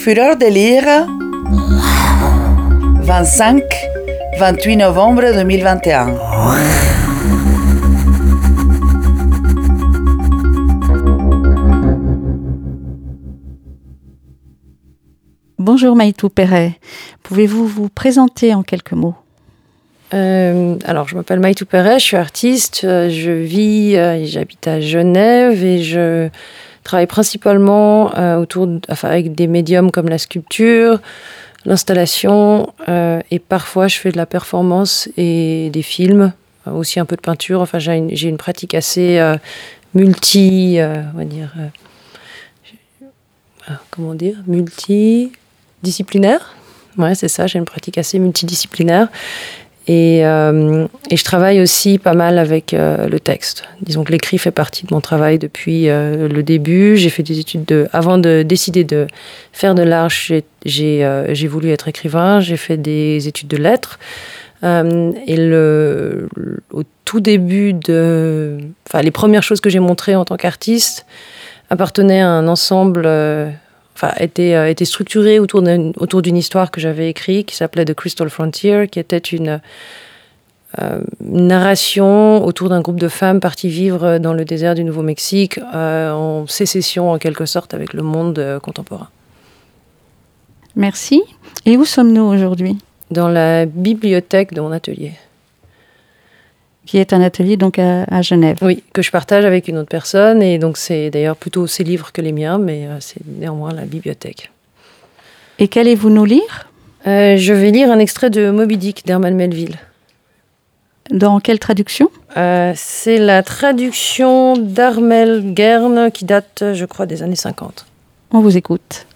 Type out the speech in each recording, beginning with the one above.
Fureur de lire 25 28 novembre 2021 Bonjour Maïtou Perret. Pouvez-vous vous présenter en quelques mots? Euh, alors, je m'appelle Maïtou Perret, je suis artiste, euh, je vis, euh, j'habite à Genève et je travaille principalement euh, autour, avec des médiums comme la sculpture, l'installation euh, et parfois je fais de la performance et des films, euh, aussi un peu de peinture. Enfin, j'ai une, pratique assez multi, comment dire, multidisciplinaire. Ouais, c'est ça, j'ai une pratique assez multidisciplinaire. Et, euh, et, je travaille aussi pas mal avec euh, le texte. Disons que l'écrit fait partie de mon travail depuis euh, le début. J'ai fait des études de... Avant de décider de faire de l'art, j'ai voulu être écrivain. J'ai fait des études de lettres. Et le, au tout début de... Enfin, les premières choses que j'ai montrées en tant qu'artiste appartenaient à un ensemble enfin, était, euh, était structuré autour d'une autour d'une histoire que j'avais écrite qui s'appelait The Crystal Frontier, qui était une, euh, une narration autour d'un groupe de femmes parties vivre dans le désert du Nouveau-Mexique euh, en sécession en quelque sorte avec le monde euh, contemporain. Merci. Et où sommes-nous aujourd'hui? Dans la bibliothèque de mon atelier qui est un atelier donc à, à, Genève. Oui, que je partage avec une autre personne et donc c'est d'ailleurs plutôt ses livres que les miens, mais euh, c'est néanmoins la bibliothèque. Et qu'allez-vous nous lire? Euh, Je vais lire un extrait de Moby Dick d'Herman Melville. Dans quelle traduction? Euh, C'est la traduction d'Armel Guerne qui date, je crois, des années 50. On vous écoute.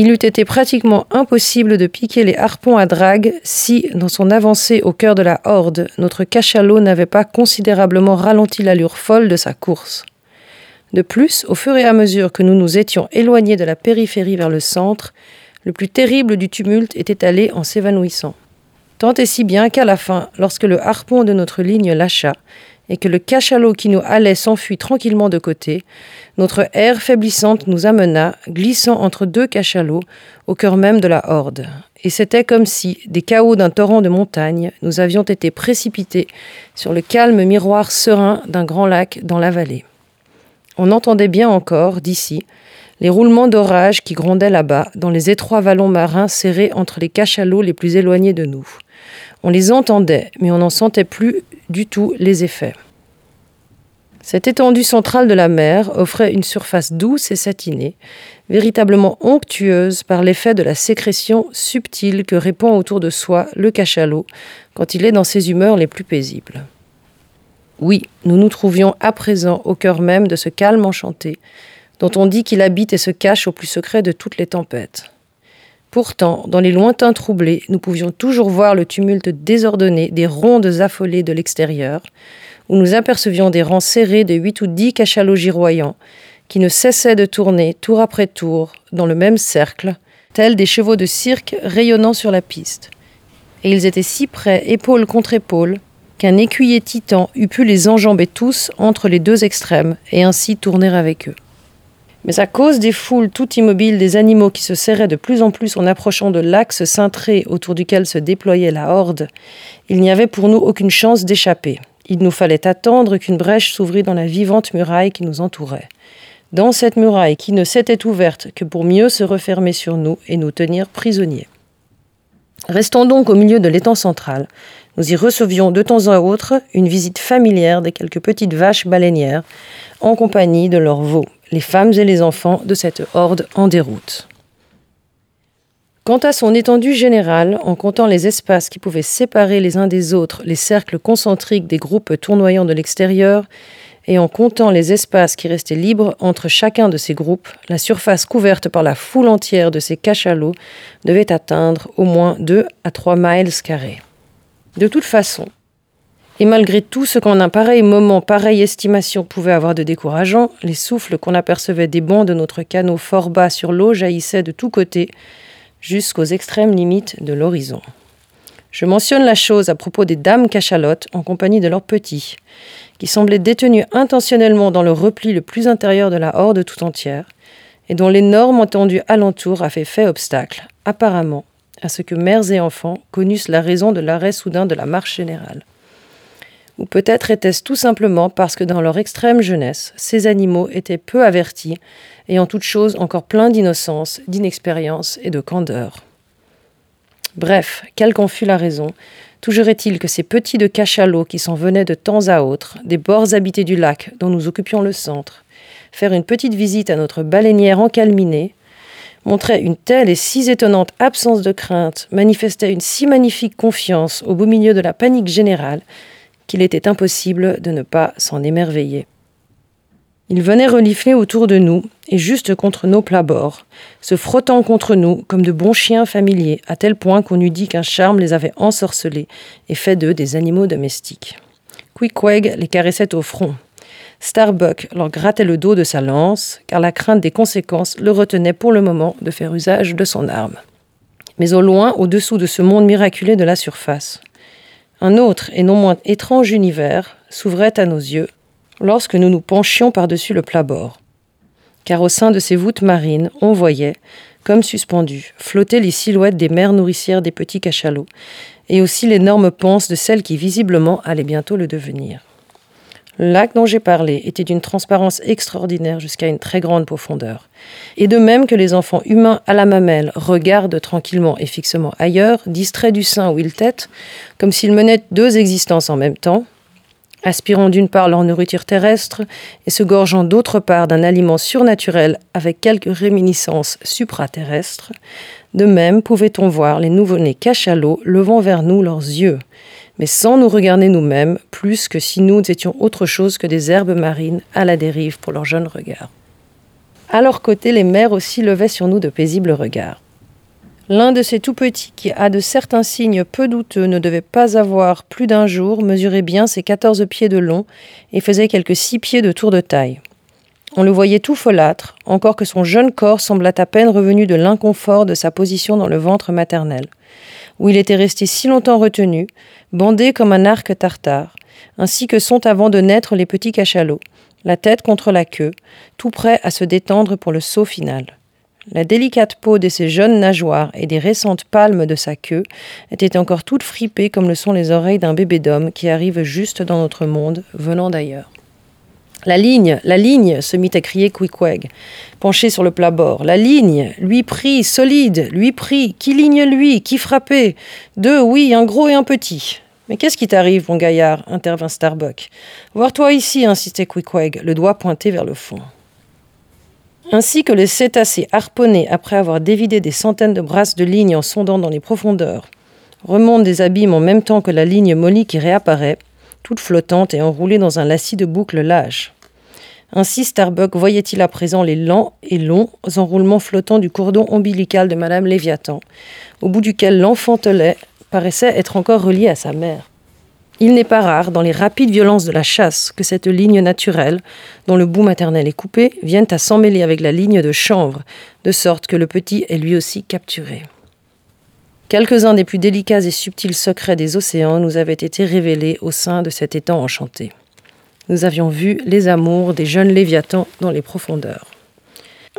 Il eût été pratiquement impossible de piquer les harpons à drague si, dans son avancée au cœur de la horde, notre cachalot n'avait pas considérablement ralenti l'allure folle de sa course. De plus, au fur et à mesure que nous nous étions éloignés de la périphérie vers le centre, le plus terrible du tumulte était allé en s'évanouissant. Tant et si bien qu'à la fin, lorsque le harpon de notre ligne lâcha, et que le cachalot qui nous allait s'enfuit tranquillement de côté, notre air faiblissante nous amena, glissant entre deux cachalots, au cœur même de la horde. Et c'était comme si, des chaos d'un torrent de montagne, nous avions été précipités sur le calme miroir serein d'un grand lac dans la vallée. On entendait bien encore, d'ici, les roulements d'orage qui grondaient là-bas, dans les étroits vallons marins serrés entre les cachalots les plus éloignés de nous. On les entendait, mais on n'en sentait plus du tout les effets. Cette étendue centrale de la mer offrait une surface douce et satinée, véritablement onctueuse par l'effet de la sécrétion subtile que répand autour de soi le cachalot quand il est dans ses humeurs les plus paisibles. Oui, nous nous trouvions à présent au cœur même de ce calme enchanté, dont on dit qu'il habite et se cache au plus secret de toutes les tempêtes. Pourtant, dans les lointains troublés, nous pouvions toujours voir le tumulte désordonné des rondes affolées de l'extérieur, où nous apercevions des rangs serrés de huit ou dix cachalots giroyants, qui ne cessaient de tourner tour après tour dans le même cercle, tels des chevaux de cirque rayonnant sur la piste. Et ils étaient si près, épaule contre épaule, qu'un écuyer titan eût pu les enjamber tous entre les deux extrêmes et ainsi tourner avec eux. Mais à cause des foules tout immobiles des animaux qui se serraient de plus en plus en approchant de l'axe cintré autour duquel se déployait la horde, il n'y avait pour nous aucune chance d'échapper. Il nous fallait attendre qu'une brèche s'ouvrît dans la vivante muraille qui nous entourait. Dans cette muraille qui ne s'était ouverte que pour mieux se refermer sur nous et nous tenir prisonniers. Restons donc au milieu de l'étang central. Nous y recevions de temps à autre une visite familière des quelques petites vaches baleinières, en compagnie de leurs veaux, les femmes et les enfants de cette horde en déroute. Quant à son étendue générale, en comptant les espaces qui pouvaient séparer les uns des autres les cercles concentriques des groupes tournoyants de l'extérieur, et en comptant les espaces qui restaient libres entre chacun de ces groupes, la surface couverte par la foule entière de ces cachalots devait atteindre au moins 2 à 3 miles carrés. De toute façon, et malgré tout ce qu'en un pareil moment, pareille estimation pouvait avoir de décourageant, les souffles qu'on apercevait des bancs de notre canot fort bas sur l'eau jaillissaient de tous côtés, jusqu'aux extrêmes limites de l'horizon. Je mentionne la chose à propos des dames cachalotes en compagnie de leurs petits, qui semblaient détenus intentionnellement dans le repli le plus intérieur de la horde tout entière, et dont l'énorme étendue alentour a fait fait obstacle, apparemment, à ce que mères et enfants connussent la raison de l'arrêt soudain de la marche générale. Ou peut-être était-ce tout simplement parce que dans leur extrême jeunesse, ces animaux étaient peu avertis et en toute chose encore pleins d'innocence, d'inexpérience et de candeur. Bref, quelle qu'en fût la raison, toujours est-il que ces petits de cachalots qui s'en venaient de temps à autre, des bords habités du lac dont nous occupions le centre, faire une petite visite à notre baleinière encalminée, montraient une telle et si étonnante absence de crainte, manifestaient une si magnifique confiance au beau milieu de la panique générale, qu'il était impossible de ne pas s'en émerveiller. Ils venaient renifler autour de nous et juste contre nos plats-bords, se frottant contre nous comme de bons chiens familiers, à tel point qu'on eût dit qu'un charme les avait ensorcelés et fait d'eux des animaux domestiques. Queequeg les caressait au front. Starbuck leur grattait le dos de sa lance, car la crainte des conséquences le retenait pour le moment de faire usage de son arme. Mais au loin, au-dessous de ce monde miraculé de la surface, un autre et non moins étrange univers s'ouvrait à nos yeux lorsque nous nous penchions par-dessus le plat-bord. Car au sein de ces voûtes marines, on voyait, comme suspendues, flotter les silhouettes des mères nourricières des petits cachalots, et aussi l'énorme panse de celles qui visiblement allaient bientôt le devenir. Le dont j'ai parlé était d'une transparence extraordinaire jusqu'à une très grande profondeur. Et de même que les enfants humains à la mamelle regardent tranquillement et fixement ailleurs, distraits du sein où ils têtent, comme s'ils menaient deux existences en même temps, aspirant d'une part leur nourriture terrestre et se gorgeant d'autre part d'un aliment surnaturel avec quelques réminiscences supraterrestres, de même pouvait-on voir les nouveau-nés cachalots levant vers nous leurs yeux, mais sans nous regarder nous-mêmes plus que si nous étions autre chose que des herbes marines à la dérive pour leurs jeunes regards. À leur côté, les mères aussi levaient sur nous de paisibles regards. L'un de ces tout petits, qui a de certains signes peu douteux, ne devait pas avoir plus d'un jour, mesurait bien ses quatorze pieds de long et faisait quelques six pieds de tour de taille. On le voyait tout folâtre, encore que son jeune corps semblât à peine revenu de l'inconfort de sa position dans le ventre maternel, où il était resté si longtemps retenu, bandé comme un arc tartare, ainsi que sont avant de naître les petits cachalots, la tête contre la queue, tout prêt à se détendre pour le saut final. La délicate peau de ses jeunes nageoires et des récentes palmes de sa queue était encore toute fripée comme le sont les oreilles d'un bébé d'homme qui arrive juste dans notre monde, venant d'ailleurs. La ligne, la ligne, se mit à crier Queequeg, penché sur le plat-bord. La ligne, lui prie, solide, lui prie, qui ligne lui, qui frappait Deux, oui, un gros et un petit. Mais qu'est-ce qui t'arrive, mon gaillard? intervint Starbuck. Voir-toi ici, insistait Queequeg, le doigt pointé vers le fond ainsi que les cétacés harponnés après avoir dévidé des centaines de brasses de ligne en sondant dans les profondeurs, remontent des abîmes en même temps que la ligne mollie qui réapparaît, toute flottante et enroulée dans un lacis de boucles lâches. Ainsi Starbuck voyait-il à présent les lents et longs enroulements flottants du cordon ombilical de Madame Léviathan, au bout duquel l'enfantelet paraissait être encore relié à sa mère. Il n'est pas rare, dans les rapides violences de la chasse, que cette ligne naturelle, dont le bout maternel est coupé, vienne à s'emmêler avec la ligne de chanvre, de sorte que le petit est lui aussi capturé. Quelques-uns des plus délicats et subtils secrets des océans nous avaient été révélés au sein de cet étang enchanté. Nous avions vu les amours des jeunes léviathans dans les profondeurs.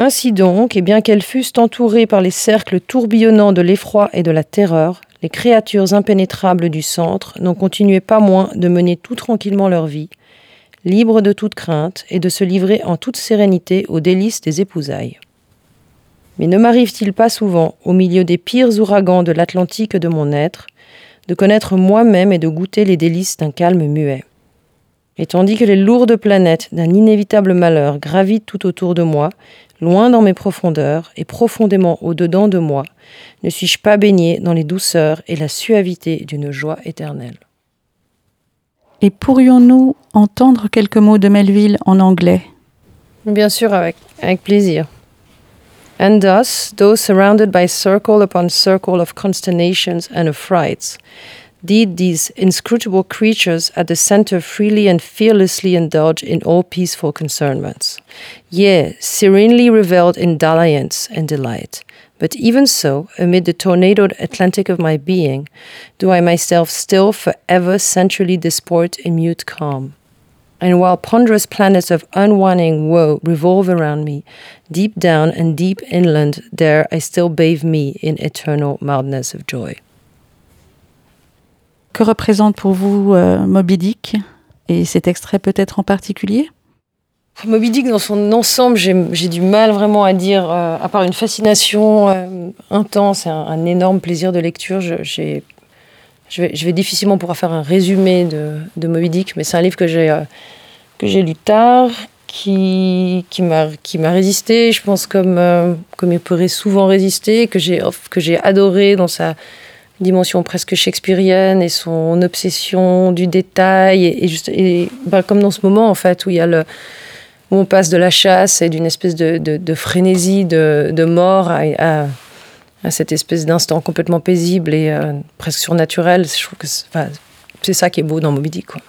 Ainsi donc, et bien qu'elles fussent entourées par les cercles tourbillonnants de l'effroi et de la terreur, les créatures impénétrables du centre n'en continuaient pas moins de mener tout tranquillement leur vie, libres de toute crainte et de se livrer en toute sérénité aux délices des épousailles. Mais ne m'arrive-t-il pas souvent, au milieu des pires ouragans de l'Atlantique de mon être, de connaître moi-même et de goûter les délices d'un calme muet? Et tandis que les lourdes planètes d'un inévitable malheur gravitent tout autour de moi, loin dans mes profondeurs et profondément au-dedans de moi, ne suis-je pas baigné dans les douceurs et la suavité d'une joie éternelle Et pourrions-nous entendre quelques mots de Melville en anglais? Bien sûr, avec, avec plaisir. And thus, though surrounded by circle upon circle of consternations and affrights, did these inscrutable creatures at the center freely and fearlessly indulge in all peaceful concernments. Yea, serenely revelled in dalliance and delight. But even so, amid the tornadoed Atlantic of my being, do I myself still forever centrally disport in mute calm. And while ponderous planets of unwanting woe revolve around me, deep down and deep inland, there I still bathe me in eternal mildness of joy. Que représente pour vous euh, Moby Dick et cet extrait peut-être en particulier? Moby Dick dans son ensemble, j'ai du mal vraiment à dire, euh, à part une fascination euh, intense et un, énorme plaisir de lecture, je, vais, difficilement pouvoir faire un résumé de, de Moby Dick, mais c'est un livre que j'ai euh, lu tard, qui, m'a résisté, je pense, comme il pourrait souvent résister, que j'ai adoré dans sa dimension presque shakespearienne et son obsession du détail, et, et, juste, et bah, comme dans ce moment, en fait, où il y a le où on passe de la chasse et d'une espèce de, de, de, frénésie de, de mort à, à, à, cette espèce d'instant complètement paisible et euh, presque surnaturel. Je trouve que c'est ça qui est beau dans Moby Dick. Quoi.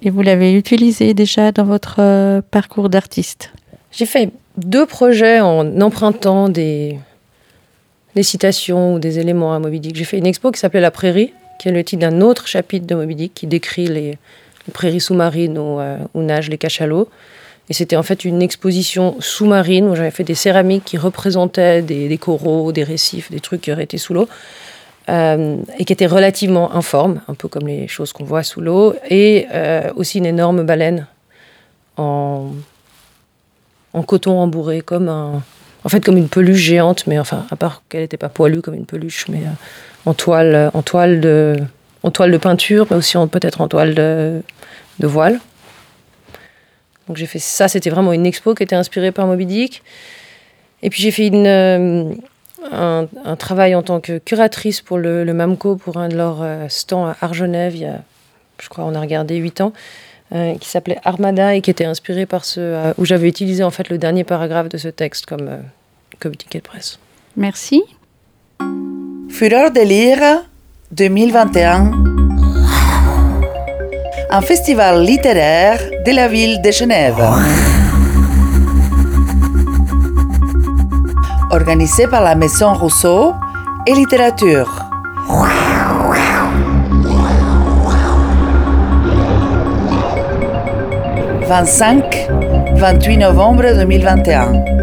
Et vous l'avez utilisé déjà dans votre euh, parcours d'artiste? J'ai fait deux projets en empruntant des, des citations ou des éléments à Moby Dick. J'ai fait une expo qui s'appelait La Prairie, qui est le titre d'un autre chapitre de Moby Dick qui décrit les, prairies sous-marines où, euh, où nagent les cachalots. Et c'était en fait une exposition sous-marine où j'avais fait des céramiques qui représentaient des, des, coraux, des récifs, des trucs qui auraient été sous l'eau. Euh, et qui étaient relativement informes, un peu comme les choses qu'on voit sous l'eau. Et euh, aussi une énorme baleine en, en coton embourré, comme un, en fait comme une peluche géante, mais enfin, à part qu'elle n'était pas poilue comme une peluche, mais euh, en, toile, en, toile de, en toile de peinture, mais aussi peut-être en toile de, voile. Donc j'ai fait ça, c'était vraiment une expo qui était inspirée par Moby Dick. Et puis j'ai fait euh, un, travail en tant que curatrice pour le, le MAMCO, pour un de leurs euh, stands à Argenève, il y a, je crois, on a regardé 8 ans, euh, qui s'appelait Armada et qui était inspiré par ce. Euh, où j'avais utilisé en fait le dernier paragraphe de ce texte comme, euh, comme ticket de presse. Merci. Fureur de lire 2021 un festival littéraire de la ville de Genève. Organisé par la Maison Rousseau et Littérature. 25-28 novembre 2021.